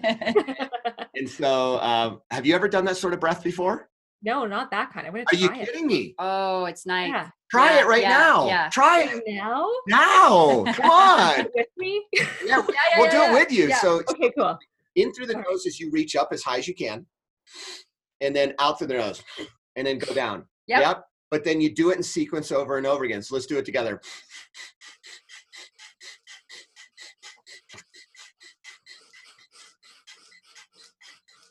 and so, um, have you ever done that sort of breath before? No, not that kind. I'm gonna Are you kidding me? Oh, it's nice. Yeah. Try yeah, it right yeah, now. Yeah. Try it now. Now, come on. with me? Yeah, yeah we'll do it with you. So, okay, cool. In through the nose as you reach up as high as you can, and then out through the nose, and then go down. Yep. yep. But then you do it in sequence over and over again. So let's do it together.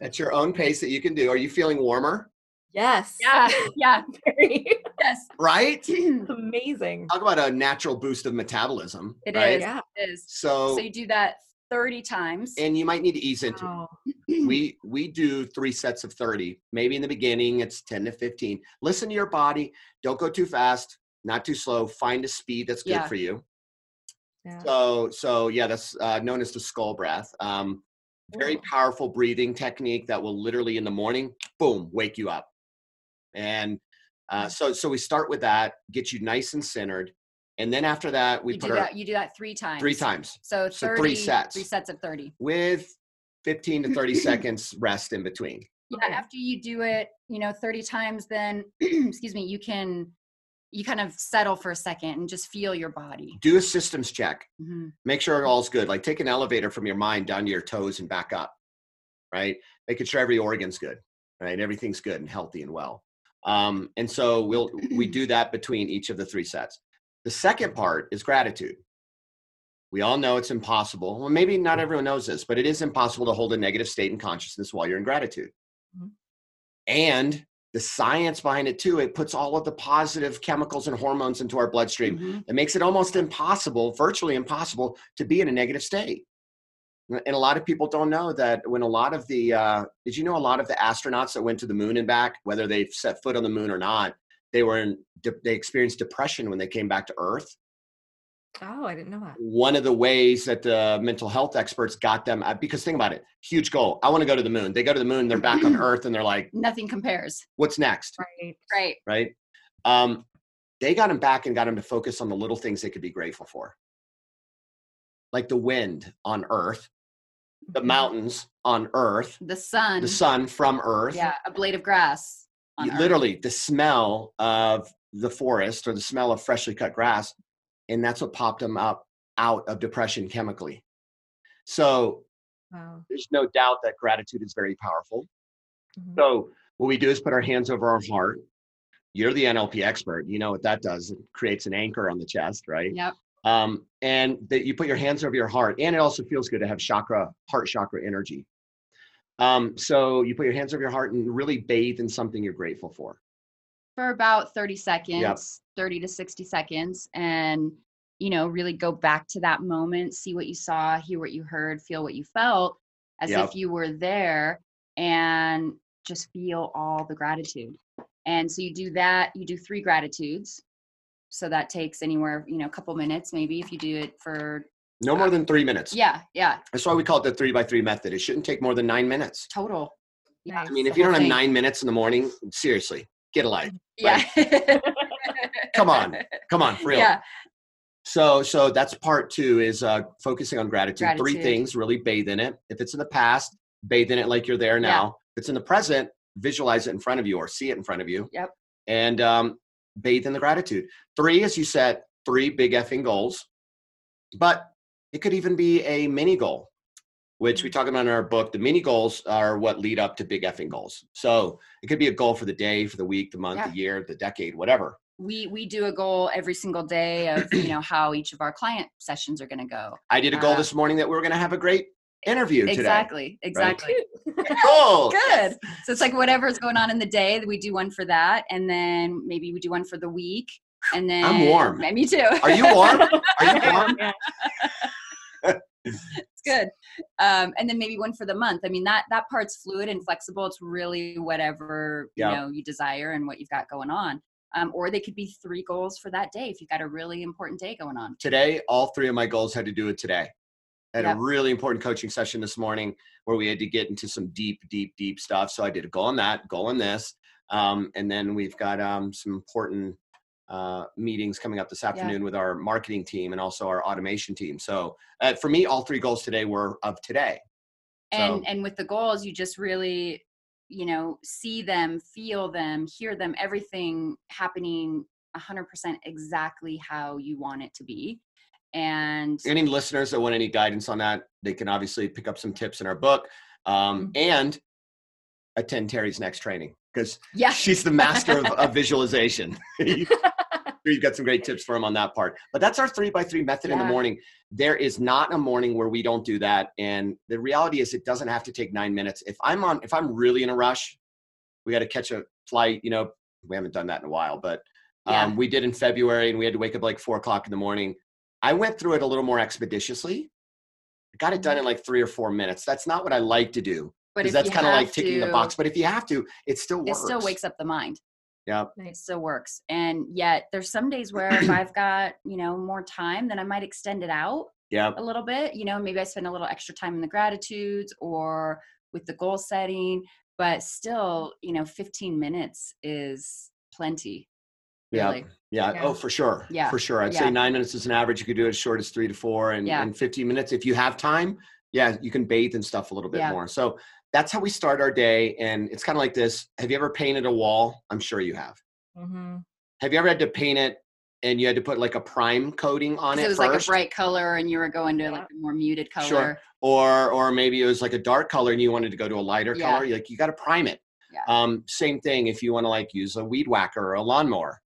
at your own pace that you can do. Are you feeling warmer? Yes. Yeah. Yeah. Very. yes. Right? Amazing. Talk about a natural boost of metabolism. It right? is. Yeah. It is. So, so you do that 30 times. And you might need to ease into oh. it. We we do three sets of 30. Maybe in the beginning it's 10 to 15. Listen to your body. Don't go too fast, not too slow. Find a speed that's good yeah. for you. Yeah. So so yeah, that's uh, known as the skull breath. Um, very powerful breathing technique that will literally in the morning, boom, wake you up. And uh, so, so we start with that, get you nice and centered, and then after that, we you put do our, that. You do that three times. Three times. So, 30, so three sets. Three sets of thirty. With fifteen to thirty seconds rest in between. Yeah. After you do it, you know, thirty times, then excuse me, you can you kind of settle for a second and just feel your body. Do a systems check. Mm-hmm. Make sure all's good. Like take an elevator from your mind down to your toes and back up, right? Making sure every organ's good, right? Everything's good and healthy and well. Um, and so we'll we do that between each of the three sets. The second part is gratitude. We all know it's impossible. Well, maybe not everyone knows this, but it is impossible to hold a negative state in consciousness while you're in gratitude. Mm-hmm. And the science behind it too it puts all of the positive chemicals and hormones into our bloodstream mm-hmm. it makes it almost impossible virtually impossible to be in a negative state and a lot of people don't know that when a lot of the uh, did you know a lot of the astronauts that went to the moon and back whether they set foot on the moon or not they were in they experienced depression when they came back to earth Oh, I didn't know that. One of the ways that the mental health experts got them, uh, because think about it, huge goal. I want to go to the moon. They go to the moon, they're back on Earth, and they're like, nothing compares. What's next? Right. Right. Right. Um, they got them back and got them to focus on the little things they could be grateful for, like the wind on Earth, the mm-hmm. mountains on Earth, the sun, the sun from Earth. Yeah, a blade of grass. Literally, the smell of the forest or the smell of freshly cut grass and that's what popped them up out of depression chemically. So wow. there's no doubt that gratitude is very powerful. Mm-hmm. So what we do is put our hands over our heart. You're the NLP expert. You know what that does. It creates an anchor on the chest, right? Yep. Um, and that you put your hands over your heart. And it also feels good to have chakra, heart chakra energy. Um, so you put your hands over your heart and really bathe in something you're grateful for. For about 30 seconds, 30 to 60 seconds. And, you know, really go back to that moment, see what you saw, hear what you heard, feel what you felt as Yep. if you were there and just feel all the gratitude. And so you do that, you do three gratitudes. So that takes anywhere, you know, a couple minutes maybe if you do it for No more than three minutes. yeah, yeah, That's why we call it the three by three method. It shouldn't take more than nine minutes. total. Yeah. Nice. I mean, if you don't have nine minutes in the morning, seriously, get a life. Yeah. Come on. Come on, for real. Yeah. So, so that's part two is uh, focusing on gratitude. Three things, really bathe in it. If it's in the past, bathe in it like you're there now. Yeah. now. If it's in the present, visualize it in front of you or see it in front of you. Yep. And um, bathe in the gratitude. Three is you set three big effing goals, but it could even be a mini goal, which we talk about in our book. The mini goals are what lead up to big effing goals. So it could be a goal for the day, for the week, the month, Yeah. the year, the decade, whatever. we we do a goal every single day of you know how each of our client sessions are going to go I did a goal Uh, this morning that we were going to have a great interview today. exactly exactly Cool. good so it's like whatever's going on in the day we do one for that and then maybe we do one for the week and then I'm warm. Yeah, me too Are you warm? Are you warm? It's good um, and then maybe one for the month i mean that that part's fluid and flexible it's really whatever Yeah. you know you desire and what you've got going on um, or they could be three goals for that day if you've got a really important day going on Today, all three of my goals had to do with today. I had Yep. a really important coaching session this morning where we had to get into some deep, deep, deep stuff. So I did a goal on that, goal on this. Um, and then we've got um, some important uh, meetings coming up this afternoon with our marketing team and also our automation team. So uh, for me, all three goals today were of today. and So- and with the goals you just really you know see them feel them hear them everything happening 100% exactly how you want it to be and any listeners that want any guidance on that, they can obviously pick up some tips in our book um, Mm-hmm. and attend Terry's next training because yeah she's the master of, of visualization. You've got some great tips for him on that part. But that's our three by three method in the morning. There is not a morning where we don't do that. And the reality is, it doesn't have to take nine minutes. If I'm on, if I'm really in a rush, we got to catch a flight. You know, we haven't done that in a while, but um, Yeah. we did in February, and we had to wake up like four o'clock in the morning. I went through it a little more expeditiously. I got it done in mm-hmm. like three or four minutes. That's not what I like to do but because that's kind of like ticking the box. But if you have to, it still it still wakes up the mind Yeah. it still works and yet there's some days where if i've got you know more time then i might extend it out Yeah. a little bit you know maybe i spend a little extra time in the gratitudes or with the goal setting but still you know 15 minutes is plenty Yeah. really Yeah. Yeah. Oh, for sure. Yeah. For sure. I'd Yeah. say nine minutes is an average. You could do it as short as three to four and, Yeah. and 15 minutes. If you have time, yeah, you can bathe and stuff a little bit more. So that's how we start our day. And it's kind of like this. Have you ever painted a wall? I'm sure you have. Mhm. Have you ever had to paint it and you had to put like a prime coating on it, So it was first? like a bright color and you were going to like a more muted color Sure. Or or maybe it was like a dark color and you wanted to go to a lighter Yeah. color. You're like you got to prime it. Yeah. Um, same thing if you want to like use a weed whacker or a lawnmower.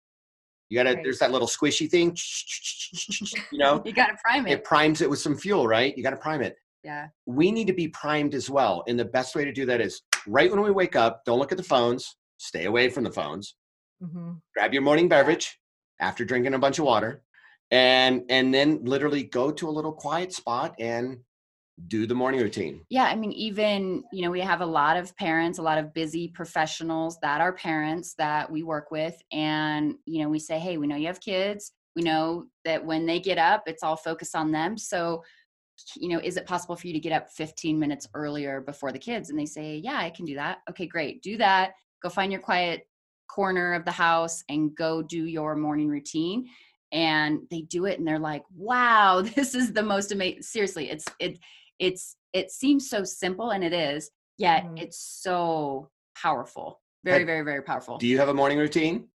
You gotta Right. there's that little squishy thing, you know, you got to prime it it primes it with some fuel, right? You gotta prime it. yeah We need to be primed as well. And the best way to do that is right when we wake up, don't look at the phones, stay away from the phones, Mhm. grab your morning beverage after drinking a bunch of water, and and then literally go to a little quiet spot and do the morning routine. yeah i mean even you know we have a lot of parents a lot of busy professionals that are parents that we work with and you know we say hey we know you have kids. We know that when they get up it's all focused on them. So you know is it possible for you to get up 15 minutes earlier before the kids? And they say yeah i can do that. Okay great do that. Go find your quiet corner of the house and go do your morning routine. And they do it and they're like wow this is the most amazing seriously it's it it's it seems so simple and it is yet Mhm. it's so powerful very very very powerful Do you have a morning routine?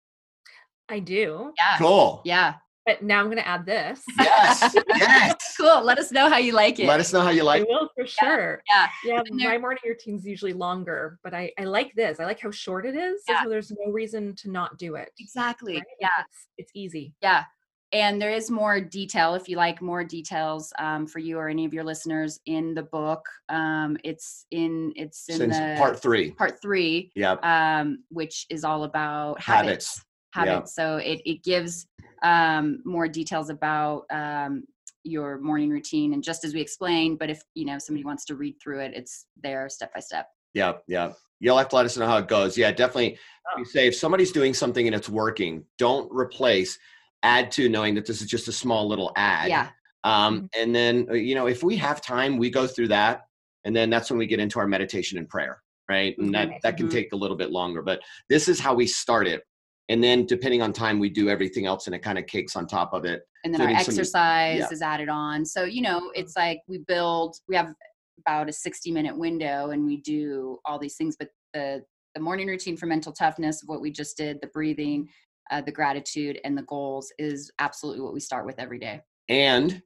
I do. yeah Cool. yeah But now I'm going to add this. Yes. yes. cool. Let us know how you like it. Let us know how you like it. Will for sure. yeah. Yeah, And there- my morning routine's is usually longer, but I, I like this. I like how short it is. Yeah. So there's no reason to not do it. Exactly. right? Yeah. It's, it's easy. Yeah. And there is more detail if you like more details um, for you or any of your listeners in the book. Um, it's in it's in Since the part three. part three, yeah um, which is all about habits. Habits. Habits. So it it gives um, more details about um, your morning routine, and just as we explained. But if you know somebody wants to read through it, it's there step by step. yeah yeah You'll have to let us know how it goes. Yeah, definitely. Oh. You say if somebody's doing something and it's working, don't replace. Add to knowing that this is just a small little ad. Yeah. Um, and then uh, you know, if we have time, we go through that, and then that's when we get into our meditation and prayer, right? And that that can Mhm. take a little bit longer, but this is how we start it. And then depending on time, we do everything else, and it kind of cakes on top of it. and then our Doing some- exercise yeah. is added on. So, you know, it's like we build, we have about a 60 minute window and we do all these things, but the, the morning routine for mental toughness, what we just did, the breathing, uh, the gratitude and the goals is absolutely what we start with every day. And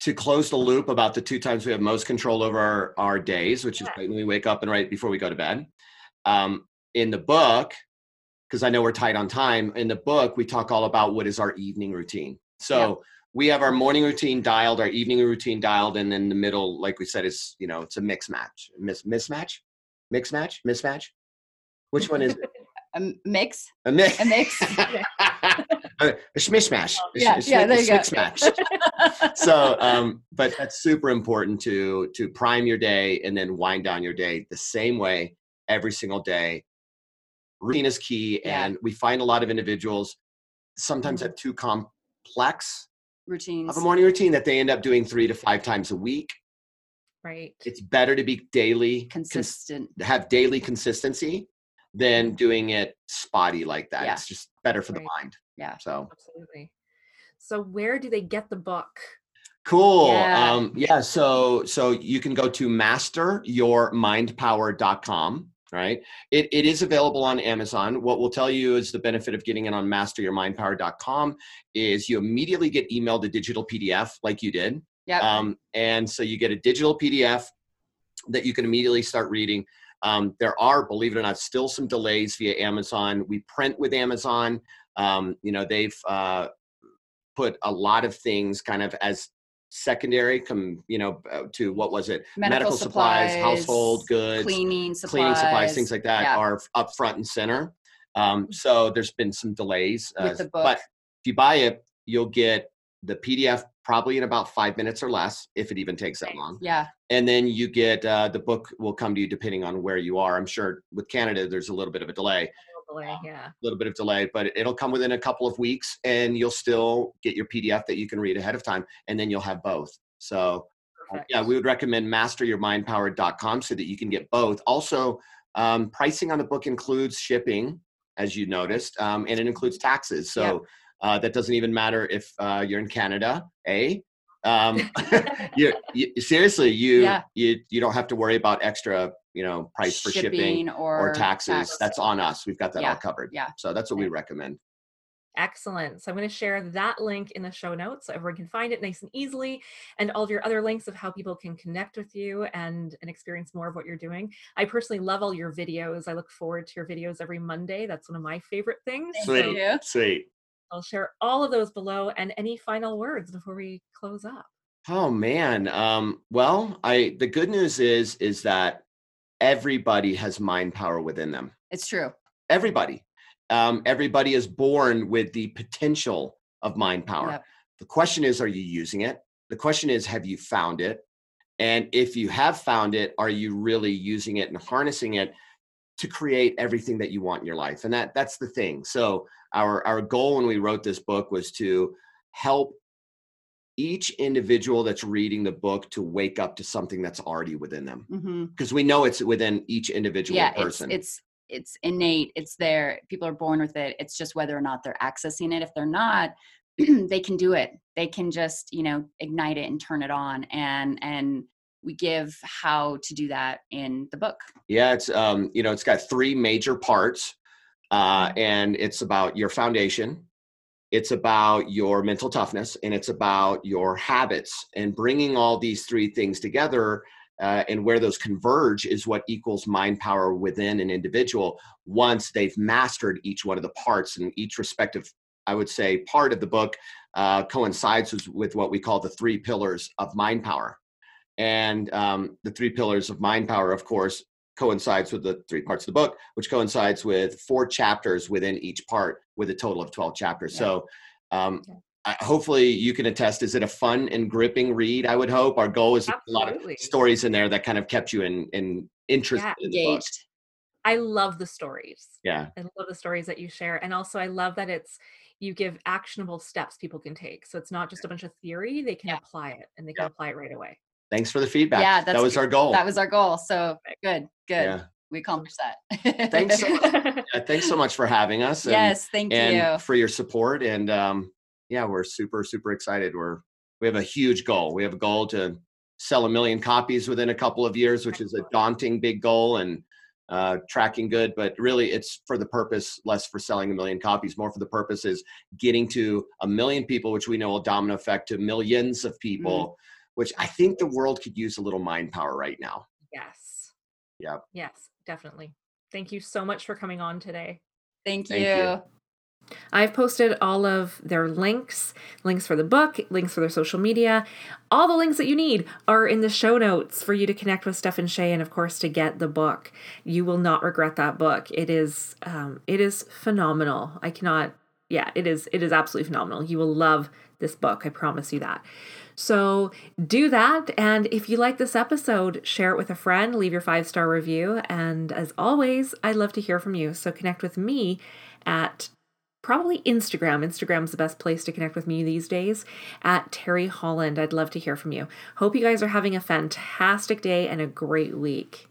to close the loop about the two times we have most control over our, our days, which is Yeah. right when we wake up and right before we go to bed. Um, in the book, because I know we're tight on time, in the book, we talk all about what is our evening routine. So Yeah. we have our morning routine dialed, our evening routine dialed, and then the middle, like we said, is you know, it's a mix match. Miss mismatch? Mix match? Mismatch? Which one is it? A mix, A mix. a mix. a smishmash. A Yeah, sh- yeah, there you go. so um but that's super important to to prime your day and then wind down your day the same way every single day routine is key Yeah. and we find a lot of individuals sometimes Mhm. have too complex Routines. of a morning routine that they end up doing three to five times a week Right. it's better to be daily cons- consistent. have daily consistency than doing it spotty like that Yeah. it's just better for the mind Yeah. so Absolutely. So where do they get the book? Cool. Yeah. Um, yeah. So so you can go to masteryourmindpower.com. Right. It, it is available on Amazon. What we'll tell you is the benefit of getting it on masteryourmindpower.com is you immediately get emailed a digital PDF like you did. Yeah. Um, and so you get a digital PDF that you can immediately start reading. Um, there are, believe it or not, still some delays via Amazon. We print with Amazon. Um, you know, they've uh, put a lot of things kind of as secondary, come you know, uh, to what was it? Medical supplies, supplies, household goods, cleaning supplies. cleaning supplies, things like that Yeah. are up front and center. Um, so there's been some delays. Uh, the. But if you buy it, you'll get the PDF probably in about five minutes or less, if it even takes that long. Yeah. And then you get uh, the book will come to you depending on where you are. I'm sure with Canada, there's a little bit of a delay, No delay, Yeah. a little bit of delay, but it'll come within a couple of weeks and you'll still get your PDF that you can read ahead of time. And then you'll have both. So uh, yeah, we would recommend masteryourmindpower.com so that you can get both. Also, um, pricing on the book includes shipping, as you noticed, um, and it includes taxes. So uh, that doesn't even matter if uh, you're in Canada, eh? Um, you, you seriously, you Yeah. you you don't have to worry about extra, you know, price for shipping or, or taxes. tax. That's on us. We've got that Yeah, all covered. yeah. So that's what we recommend. Excellent. So I'm going to share that link in the show notes so everyone can find it nice and easily, and all of your other links of how people can connect with you and and experience more of what you're doing. I personally love all your videos. I look forward to your videos every Monday. That's one of my favorite things. Thank So you. sweet. I'll share all of those below. And any final words before we close up? Oh man. Um, well, I the good news is is that everybody has mind power within them. It's true. Everybody. Um, everybody is born with the potential of mind power. Yep. The question is, are you using it? The question is, have you found it? And if you have found it, are you really using it and harnessing it to create everything that you want in your life? And that that's the thing. So our our goal when we wrote this book was to help each individual that's reading the book to wake up to something that's already within them mm-hmm. because we know it's within each individual Yeah. person. It's, it's it's innate. It's there. People are born with it. It's just whether or not they're accessing it. If they're not, they can do it. They can just you know ignite it and turn it on. And and we give how to do that in the book. Yeah, it's um, you know, it's got three major parts, uh, Mm-hmm. and it's about your foundation, it's about your mental toughness and it's about your habits and bringing all these three things together uh, and where those converge is what equals mind power within an individual once they've mastered each one of the parts and each respective i would say part of the book uh, coincides with, with, what we call the three pillars of mind power and um, the three pillars of mind power of course coincides with the three parts of the book which coincides with four chapters within each part with a total of 12 chapters. Yeah. so um, yeah. Hopefully you can attest is it a fun and gripping read i would hope? Our goal is Absolutely. a lot of stories in there that kind of kept you in in interest yeah, in engaged. I love the stories. Yeah. I love the stories that you share and also i love that it's you give actionable steps people can take. So it's not just a bunch of theory they can apply it and they can apply it right away thanks for the feedback yeah that was our goal that was our goal so good good yeah we accomplished that. thanks so much. Yeah, thanks so much for having us. And, yes, thank and you for your support. And um, yeah, we're super, super excited. We're we have a huge goal. We have a goal to sell a million copies within a couple of years, which is a daunting big goal and uh, tracking good. But really, it's for the purpose less for selling a million copies, more for the purpose is getting to a million people, which we know will domino effect to millions of people. Mm. Which I think the world could use a little mind power right now. Yes. Yeah. Yes, definitely. Thank you so much for coming on today. Thank you. Thank you. I've posted all of their links, links for the book, links for their social media. All the links that you need are in the show notes for you to connect with Stefan Shay, and of course to get the book. You will not regret that book. It is, um, it is phenomenal. I cannot, yeah, it is, it is absolutely phenomenal. You will love this book. I promise you that. So do that. And if you like this episode, share it with a friend, leave your five star review. And as always, I'd love to hear from you. So connect with me at probably Instagram. Instagram's the best place to connect with me these days at Terry Holland. I'd love to hear from you. Hope you guys are having a fantastic day and a great week.